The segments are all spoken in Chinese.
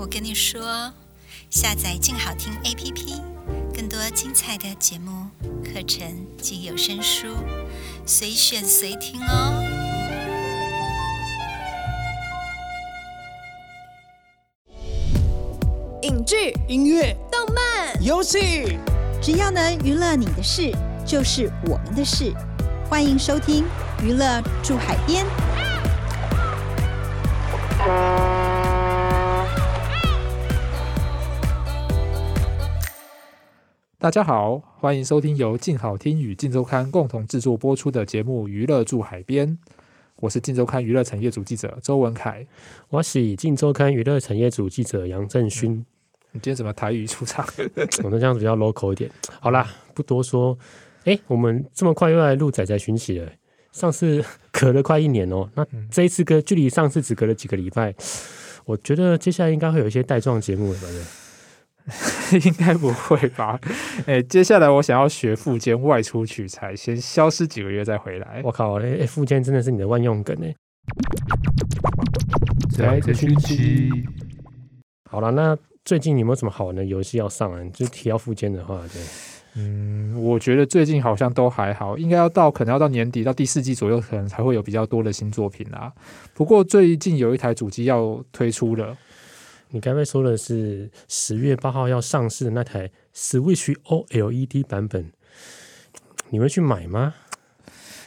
我跟你说，下载静好听 APP，更多精彩的节目、课程及有声书，随选随听哦。影剧、音乐、动漫、游戏，只要能娱乐你的事，就是我们的事。欢迎收听《娱乐住海边》。大家好，欢迎收听由静好听与静周刊共同制作播出的节目《娱乐住海边》。我是静周刊娱乐产业组记者周文凯，我是静周刊娱乐产业组记者杨正勋。嗯、你今天怎么台语出场？我们这样子比较 local 一点。好啦，不多说。哎，我们这么快又来录《仔仔寻奇》了。上次隔了快一年哦，那这一次隔距离上次只隔了几个礼拜，我觉得接下来应该会有一些带状节目了吧？应该不会吧？哎，接下来我想要学富坚外出取材，先消失几个月再回来。我靠，哎，富坚真的是你的万用梗哎！来个星期，好了，那最近有没有什么好玩的游戏要上啊？就提到富坚的话，对，嗯，我觉得最近好像都还好，应该要到可能要到年底到第四季左右，可能才会有比较多的新作品啊。不过最近有一台主机要推出了。你该不会说的是十月八号要上市的那台 Switch OLED 版本？你会去买吗？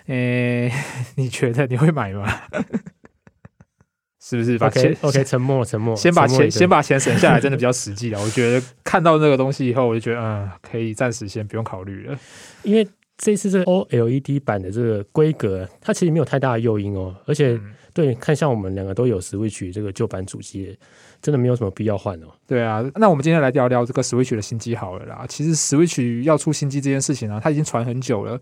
诶、欸，你觉得你会买吗？是不是把钱 OK, OK 沉默沉默，先把钱先把钱省下来，真的比较实际啊。我觉得看到那个东西以后，我就觉得嗯，可以暂时先不用考虑了，因为这次这个 OLED 版的这个规格，它其实没有太大的诱因哦，而且、嗯、对，看像我们两个都有 Switch 这个旧版主机。真的没有什么必要换哦。对啊，那我们今天来聊聊这个 Switch 的新机好了啦。其实 Switch 要出新机这件事情啊，它已经传很久了。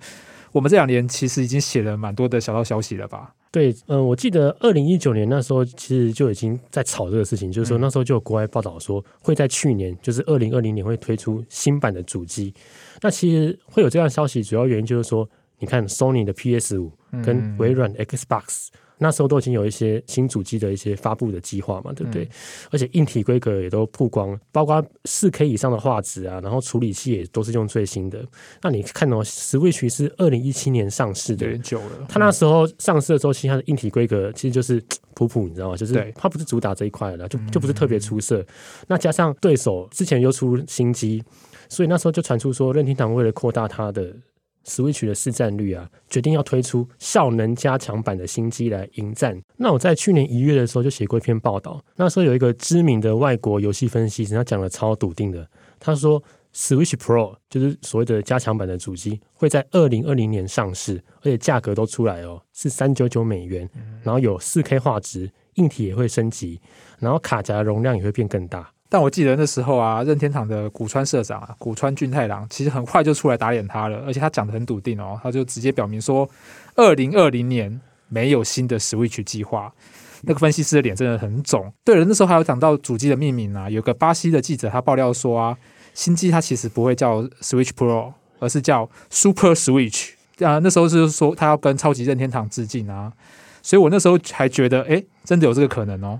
我们这两年其实已经写了蛮多的小道消息了吧？对，嗯、呃，我记得二零一九年那时候其实就已经在炒这个事情，就是说那时候就有国外报道说会在去年，就是二零二零年会推出新版的主机。那其实会有这样消息，主要原因就是说，你看 Sony 的 PS 五跟微软 Xbox。那时候都已经有一些新主机的一些发布的计划嘛，对不对？嗯、而且硬体规格也都曝光，包括四 K 以上的画质啊，然后处理器也都是用最新的。那你看、哦、Switch 是二零一七年上市的，很久了。它那时候上市的时候，其实它的硬体规格其实就是 普普，你知道吗？就是它不是主打这一块的，就就不是特别出色。嗯、那加上对手之前又出新机，所以那时候就传出说任天堂为了扩大它的。Switch 的市占率啊，决定要推出效能加强版的新机来迎战。那我在去年一月的时候就写过一篇报道，那时候有一个知名的外国游戏分析师，他讲的超笃定的，他说 Switch Pro 就是所谓的加强版的主机，会在二零二零年上市，而且价格都出来哦，是三九九美元，然后有四 K 画质，硬体也会升级，然后卡夹容量也会变更大。但我记得那时候啊，任天堂的古川社长啊，古川俊太郎，其实很快就出来打脸他了，而且他讲得很笃定哦，他就直接表明说，二零二零年没有新的 Switch 计划。那个分析师的脸真的很肿。对了，那时候还有讲到主机的命名啊，有个巴西的记者他爆料说啊，新机它其实不会叫 Switch Pro，而是叫 Super Switch 啊。那时候是说他要跟超级任天堂致敬啊，所以我那时候还觉得，哎，真的有这个可能哦。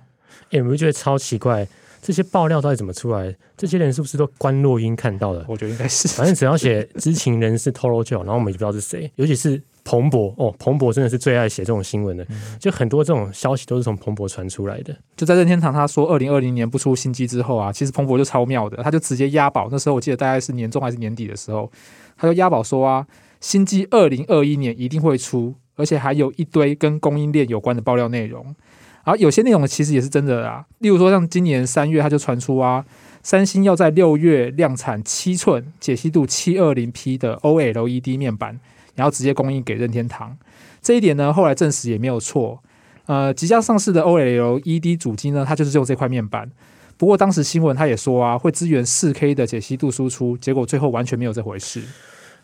哎，有没有觉得超奇怪？这些爆料到底怎么出来？这些人是不是都关落音看到的？我觉得应该是。反正只要写知情人士透露就好，然后我们也不知道是谁。尤其是彭博哦，彭博真的是最爱写这种新闻的，嗯、就很多这种消息都是从彭博传出来的。就在任天堂他说二零二零年不出新机之后啊，其实彭博就超妙的，他就直接押宝。那时候我记得大概是年中还是年底的时候，他就押宝说啊，新机二零二一年一定会出，而且还有一堆跟供应链有关的爆料内容。而有些内容其实也是真的啊，例如说像今年三月它就传出啊，三星要在六月量产七寸解析度七二零 P 的 OLED 面板，然后直接供应给任天堂。这一点呢，后来证实也没有错。呃，即将上市的 OLED 主机呢，它就是用这块面板。不过当时新闻他也说啊，会支援四 K 的解析度输出，结果最后完全没有这回事。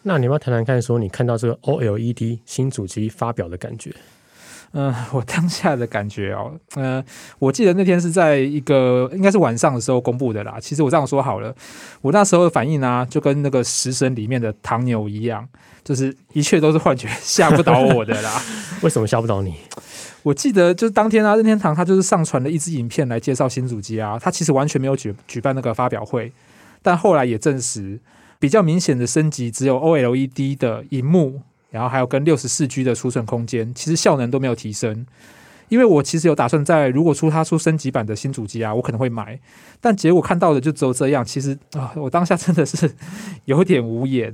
那你要不要谈谈看，说你看到这个 OLED 新主机发表的感觉？嗯、呃，我当下的感觉哦，嗯、呃，我记得那天是在一个应该是晚上的时候公布的啦。其实我这样说好了，我那时候的反应呢、啊，就跟那个食神里面的唐牛一样，就是一切都是幻觉，吓不倒我的啦。为什么吓不倒你？我记得就是当天啊，任天堂他就是上传了一支影片来介绍新主机啊，他其实完全没有举举办那个发表会，但后来也证实，比较明显的升级只有 OLED 的荧幕。然后还有跟六十四 G 的储存空间，其实效能都没有提升。因为我其实有打算在如果出它出升级版的新主机啊，我可能会买。但结果看到的就只有这样。其实啊，我当下真的是 有点无言。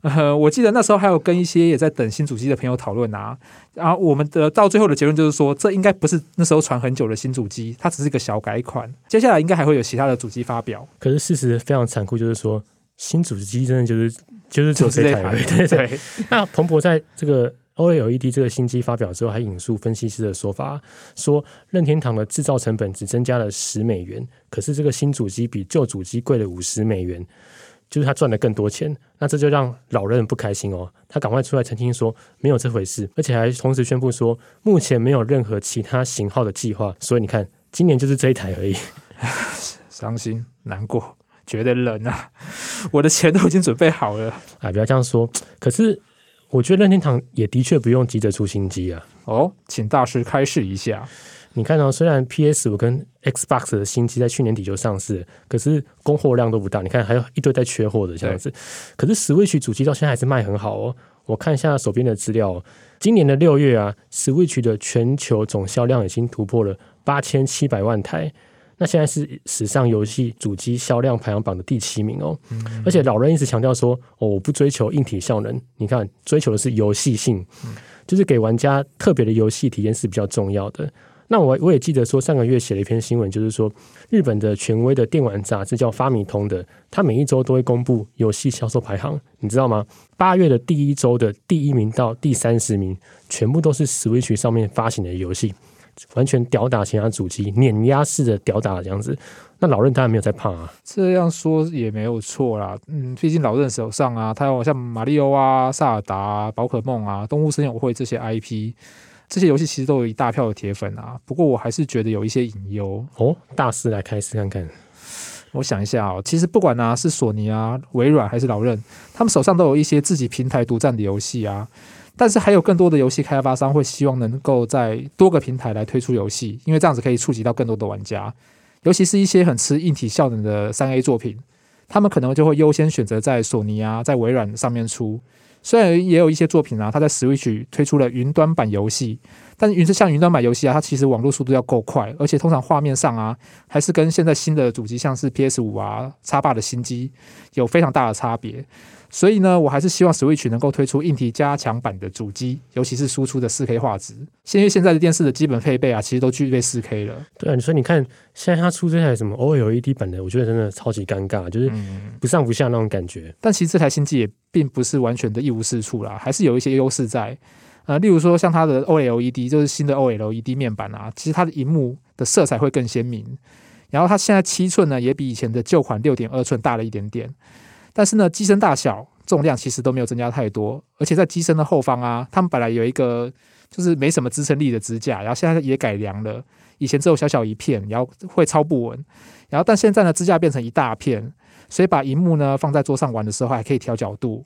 呃，我记得那时候还有跟一些也在等新主机的朋友讨论啊。然后我们的到最后的结论就是说，这应该不是那时候传很久的新主机，它只是一个小改款。接下来应该还会有其他的主机发表。可是事实非常残酷，就是说新主机真的就是。就是就这台，对对对。那彭博在这个 OLED 这个新机发表之后，还引述分析师的说法，说任天堂的制造成本只增加了十美元，可是这个新主机比旧主机贵了五十美元，就是他赚了更多钱。那这就让老任不开心哦，他赶快出来澄清说没有这回事，而且还同时宣布说目前没有任何其他型号的计划。所以你看，今年就是这一台而已，伤心难过。觉得冷啊！我的钱都已经准备好了。啊，不要这样说。可是我觉得任天堂也的确不用急着出新机啊。哦，请大师开示一下。你看到、哦，虽然 PS 五跟 Xbox 的新机在去年底就上市，可是供货量都不大。你看，还有一堆在缺货的这样子。可是 Switch 主机到现在还是卖很好哦。我看一下手边的资料，今年的六月啊，Switch 的全球总销量已经突破了八千七百万台。那现在是史上游戏主机销量排行榜的第七名哦，嗯嗯，而且老人一直强调说，哦，我不追求硬体效能，你看追求的是游戏性，嗯，就是给玩家特别的游戏体验是比较重要的。那我我也记得说，上个月写了一篇新闻，就是说日本的权威的电玩杂志叫发米通的，它每一周都会公布游戏销售排行，你知道吗？八月的第一周的第一名到第三十名，全部都是 Switch 上面发行的游戏。完全吊打其他主机，碾压式的吊打这样子。那老任当然没有在怕啊。这样说也没有错啦。嗯，毕竟老任手上啊，他有像马里奥啊、萨尔达啊、宝可梦啊、动物森友会这些 IP，这些游戏其实都有一大票的铁粉啊。不过我还是觉得有一些隐忧哦。大师来开始看看。我想一下哦，其实不管啊是索尼啊、微软还是老任，他们手上都有一些自己平台独占的游戏啊。但是还有更多的游戏开发商会希望能够在多个平台来推出游戏，因为这样子可以触及到更多的玩家，尤其是一些很吃硬体效能的三 A 作品，他们可能就会优先选择在索尼啊、在微软上面出。虽然也有一些作品啊，它在 Switch 推出了云端版游戏，但云像云端版游戏啊，它其实网络速度要够快，而且通常画面上啊，还是跟现在新的主机，像是 PS 五啊、X8 的新机有非常大的差别。所以呢，我还是希望 Switch 能够推出硬体加强版的主机，尤其是输出的 4K 画质。因为现在的电视的基本配备啊，其实都具备 4K 了。对啊，所以你看，现在它出这台什么 OLED 版的，我觉得真的超级尴尬，就是不上不下那种感觉。嗯、但其实这台新机也并不是完全的一无是处啦，还是有一些优势在。呃，例如说像它的 OLED，就是新的 OLED 面板啊，其实它的荧幕的色彩会更鲜明。然后它现在七寸呢，也比以前的旧款六点二寸大了一点点。但是呢，机身大小、重量其实都没有增加太多，而且在机身的后方啊，他们本来有一个就是没什么支撑力的支架，然后现在也改良了，以前只有小小一片，然后会超不稳，然后但现在呢，支架变成一大片，所以把荧幕呢放在桌上玩的时候还可以调角度。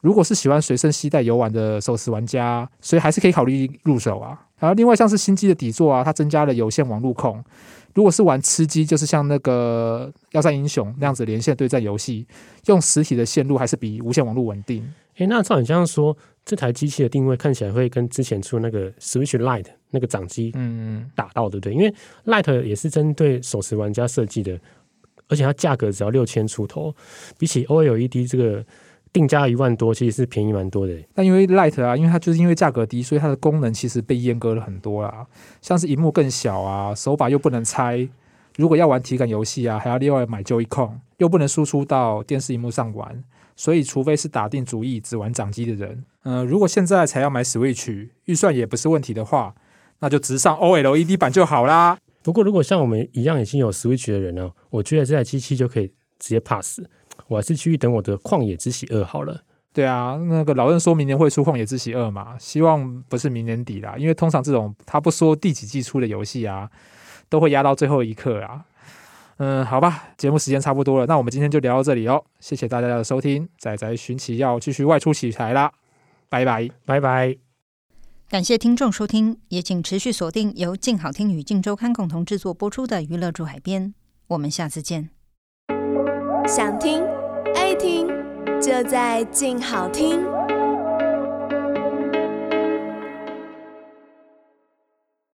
如果是喜欢随身携带游玩的手持玩家，所以还是可以考虑入手啊。然后另外像是新机的底座啊，它增加了有线网路控。如果是玩吃鸡，就是像那个《要塞英雄》那样子连线对战游戏，用实体的线路还是比无线网络稳定。诶，那照你这样说，这台机器的定位看起来会跟之前出的那个 Switch Lite 那个掌机嗯打到，对不对？因为 Lite 也是针对手持玩家设计的，而且它价格只要六千出头，比起 OLED 这个。定价一万多，其实是便宜蛮多的。但因为 Lite 啊，因为它就是因为价格低，所以它的功能其实被阉割了很多啦。像是荧幕更小啊，手把又不能拆，如果要玩体感游戏啊，还要另外买 Joy-Con，又不能输出到电视荧幕上玩。所以，除非是打定主意只玩掌机的人，嗯、呃，如果现在才要买 Switch，预算也不是问题的话，那就直上 OLED 版就好啦。不过，如果像我们一样已经有 Switch 的人呢，我觉得这台机器就可以直接 pass。我还是继续等我的《旷野之息二》好了。对啊，那个老任说明年会出《旷野之息二》嘛，希望不是明年底啦，因为通常这种他不说第几季出的游戏啊，都会压到最后一刻啊。嗯，好吧，节目时间差不多了，那我们今天就聊到这里哦，谢谢大家的收听，仔仔寻奇要继续外出取材啦，拜拜，拜拜。感谢听众收听，也请持续锁定由静好听与静周刊共同制作播出的《娱乐住海边》，我们下次见。想听爱听，就在静好听。